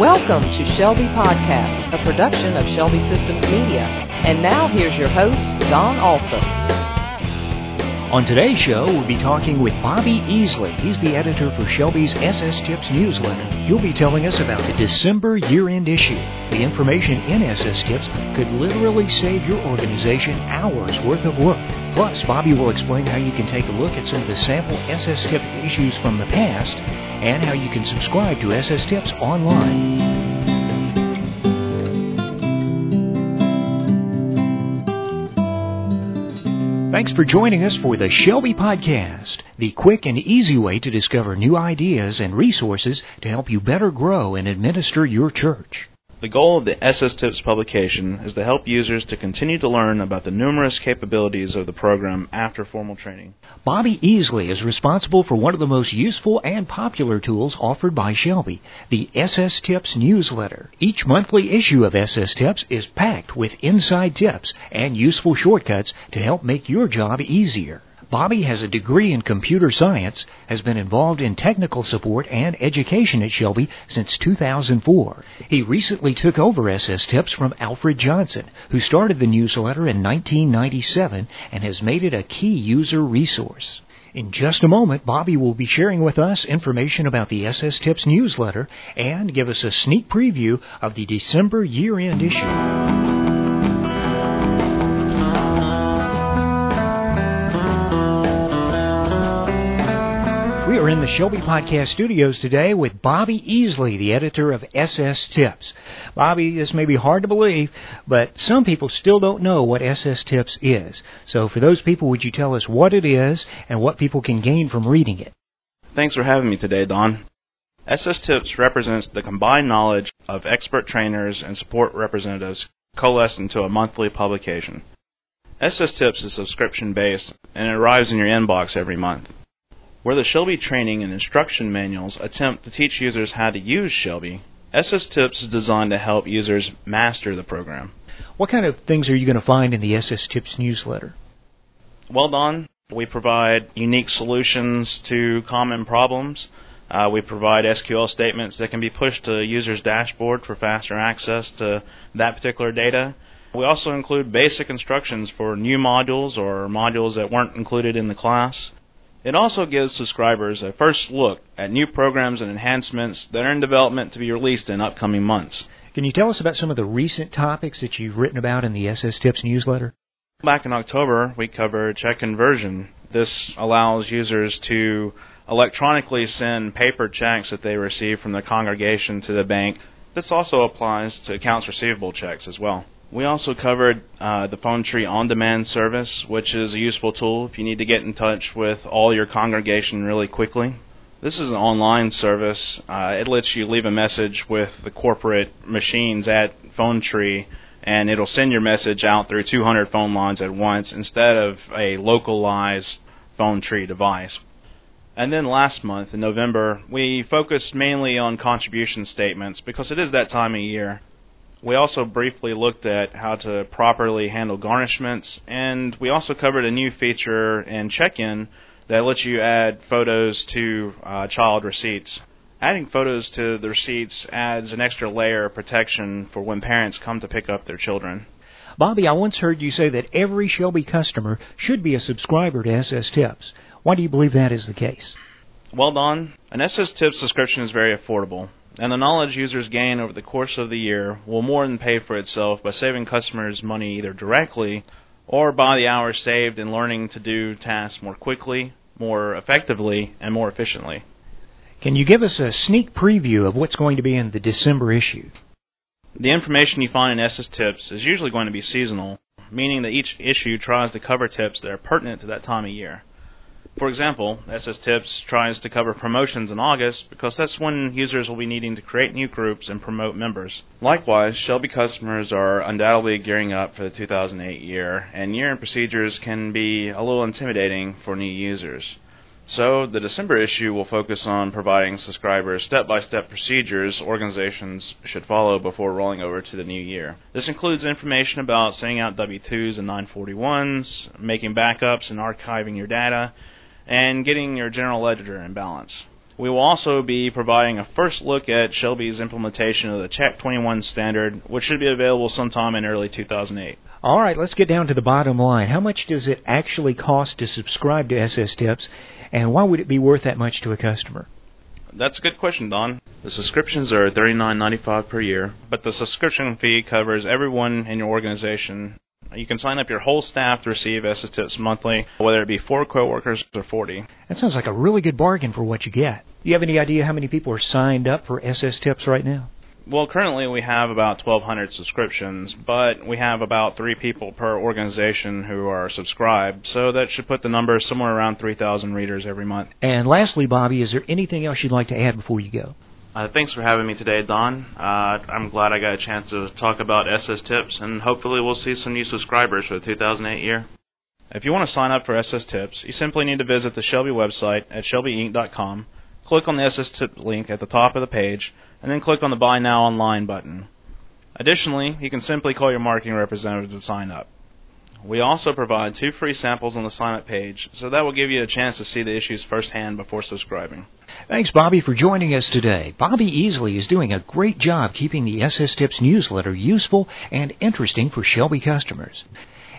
Welcome to Shelby Podcast, a production of Shelby Systems Media. And now here's your host, Don Alsop. On today's show, we'll be talking with Bobby Easley. He's the editor for Shelby's SS Tips newsletter. He'll be telling us about the December year-end issue. The information in SS Tips could literally save your organization hours worth of work. Plus, Bobby will explain how you can take a look at some of the sample SS Tip issues from the past and how you can subscribe to SS Tips online. Thanks for joining us for the Shelby Podcast, the quick and easy way to discover new ideas and resources to help you better grow and administer your church. The goal of the SS Tips publication is to help users to continue to learn about the numerous capabilities of the program after formal training. Bobby Easley is responsible for one of the most useful and popular tools offered by Shelby, the SS Tips newsletter. Each monthly issue of SS Tips is packed with inside tips and useful shortcuts to help make your job easier. Bobby has a degree in computer science, has been involved in technical support and education at Shelby since 2004. He recently took over SS Tips from Alfred Johnson, who started the newsletter in 1997 and has made it a key user resource. In just a moment, Bobby will be sharing with us information about the SS Tips newsletter and give us a sneak preview of the December year-end issue. Are in the Shelby Podcast studios today with Bobby Easley, the editor of SS Tips. Bobby, this may be hard to believe, but some people still don't know what SS Tips is. So for those people, would you tell us what it is and what people can gain from reading it? Thanks for having me today, Don. SS Tips represents the combined knowledge of expert trainers and support representatives coalesced into a monthly publication. SS Tips is subscription based and it arrives in your inbox every month. Where the Shelby training and instruction manuals attempt to teach users how to use Shelby, SS Tips is designed to help users master the program. What kind of things are you going to find in the SS Tips newsletter? Well, Don, we provide unique solutions to common problems. Uh, we provide SQL statements that can be pushed to a user's dashboard for faster access to that particular data. We also include basic instructions for new modules or modules that weren't included in the class. It also gives subscribers a first look at new programs and enhancements that are in development to be released in upcoming months. Can you tell us about some of the recent topics that you've written about in the SS Tips newsletter? Back in October, we covered check conversion. This allows users to electronically send paper checks that they receive from the congregation to the bank. This also applies to accounts receivable checks as well. We also covered uh, the Phone Tree On Demand service, which is a useful tool if you need to get in touch with all your congregation really quickly. This is an online service. Uh, it lets you leave a message with the corporate machines at Phone Tree, and it'll send your message out through 200 phone lines at once instead of a localized Phone Tree device. And then last month, in November, we focused mainly on contribution statements because it is that time of year. We also briefly looked at how to properly handle garnishments, and we also covered a new feature in check-in that lets you add photos to uh, child receipts. Adding photos to the receipts adds an extra layer of protection for when parents come to pick up their children. Bobby, I once heard you say that every Shelby customer should be a subscriber to SS Tips. Why do you believe that is the case? Well, Don, an SS Tips subscription is very affordable and the knowledge users gain over the course of the year will more than pay for itself by saving customers money either directly or by the hours saved in learning to do tasks more quickly, more effectively, and more efficiently. Can you give us a sneak preview of what's going to be in the December issue? The information you find in SS Tips is usually going to be seasonal, meaning that each issue tries to cover tips that are pertinent to that time of year. For example, SS Tips tries to cover promotions in August because that's when users will be needing to create new groups and promote members. Likewise, Shelby customers are undoubtedly gearing up for the 2008 year, and year end procedures can be a little intimidating for new users. So, the December issue will focus on providing subscribers step by step procedures organizations should follow before rolling over to the new year. This includes information about sending out W 2s and 941s, making backups and archiving your data, and getting your general ledger in balance. We will also be providing a first look at Shelby's implementation of the Check 21 standard, which should be available sometime in early 2008. All right, let's get down to the bottom line. How much does it actually cost to subscribe to SS Tips, and why would it be worth that much to a customer? That's a good question, Don. The subscriptions are $39.95 per year, but the subscription fee covers everyone in your organization. You can sign up your whole staff to receive SS Tips monthly, whether it be four coworkers or 40. That sounds like a really good bargain for what you get. Do you have any idea how many people are signed up for SS Tips right now? Well, currently we have about 1,200 subscriptions, but we have about three people per organization who are subscribed, so that should put the number somewhere around 3,000 readers every month. And lastly, Bobby, is there anything else you'd like to add before you go? Uh, thanks for having me today, Don. Uh, I'm glad I got a chance to talk about SS Tips, and hopefully we'll see some new subscribers for the 2008 year. If you want to sign up for SS Tips, you simply need to visit the Shelby website at shelbyinc.com, click on the SS Tip link at the top of the page, and then click on the Buy Now Online button. Additionally, you can simply call your marketing representative to sign up. We also provide two free samples on the sign up page, so that will give you a chance to see the issues firsthand before subscribing. Thanks, Bobby, for joining us today. Bobby Easley is doing a great job keeping the SS Tips newsletter useful and interesting for Shelby customers.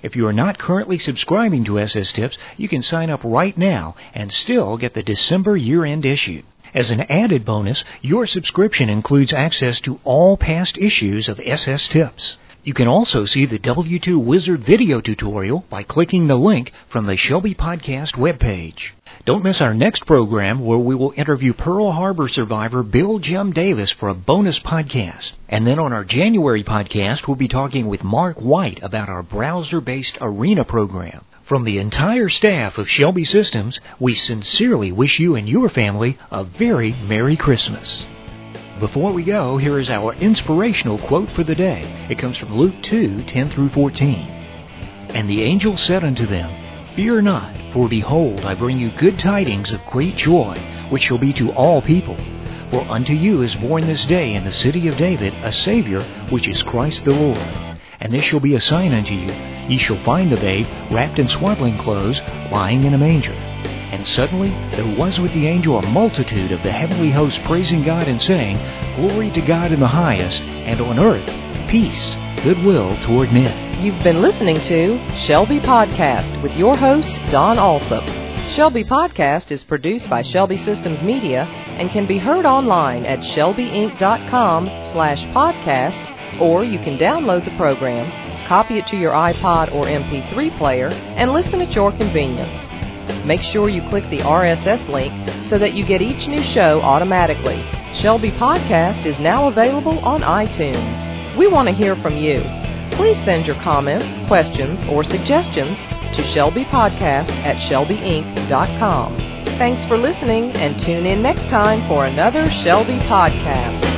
If you are not currently subscribing to SS Tips, you can sign up right now and still get the December year end issue. As an added bonus, your subscription includes access to all past issues of SS Tips. You can also see the W2 Wizard video tutorial by clicking the link from the Shelby Podcast webpage. Don't miss our next program where we will interview Pearl Harbor survivor Bill Jim Davis for a bonus podcast. And then on our January podcast, we'll be talking with Mark White about our browser-based arena program. From the entire staff of Shelby Systems, we sincerely wish you and your family a very Merry Christmas. Before we go, here is our inspirational quote for the day. It comes from Luke 2 10 through 14. And the angel said unto them, Fear not, for behold, I bring you good tidings of great joy, which shall be to all people. For unto you is born this day in the city of David a Savior, which is Christ the Lord. And this shall be a sign unto you. Ye shall find the babe wrapped in swaddling clothes, lying in a manger. And suddenly there was with the angel a multitude of the heavenly hosts praising God and saying, Glory to God in the highest, and on earth peace, goodwill toward men. You've been listening to Shelby Podcast with your host, Don Alsop. Shelby Podcast is produced by Shelby Systems Media and can be heard online at shelbyinc.com slash podcast or you can download the program, copy it to your iPod or MP3 player, and listen at your convenience. Make sure you click the RSS link so that you get each new show automatically. Shelby Podcast is now available on iTunes. We want to hear from you. Please send your comments, questions, or suggestions to shelbypodcast at shelbyinc.com. Thanks for listening and tune in next time for another Shelby Podcast.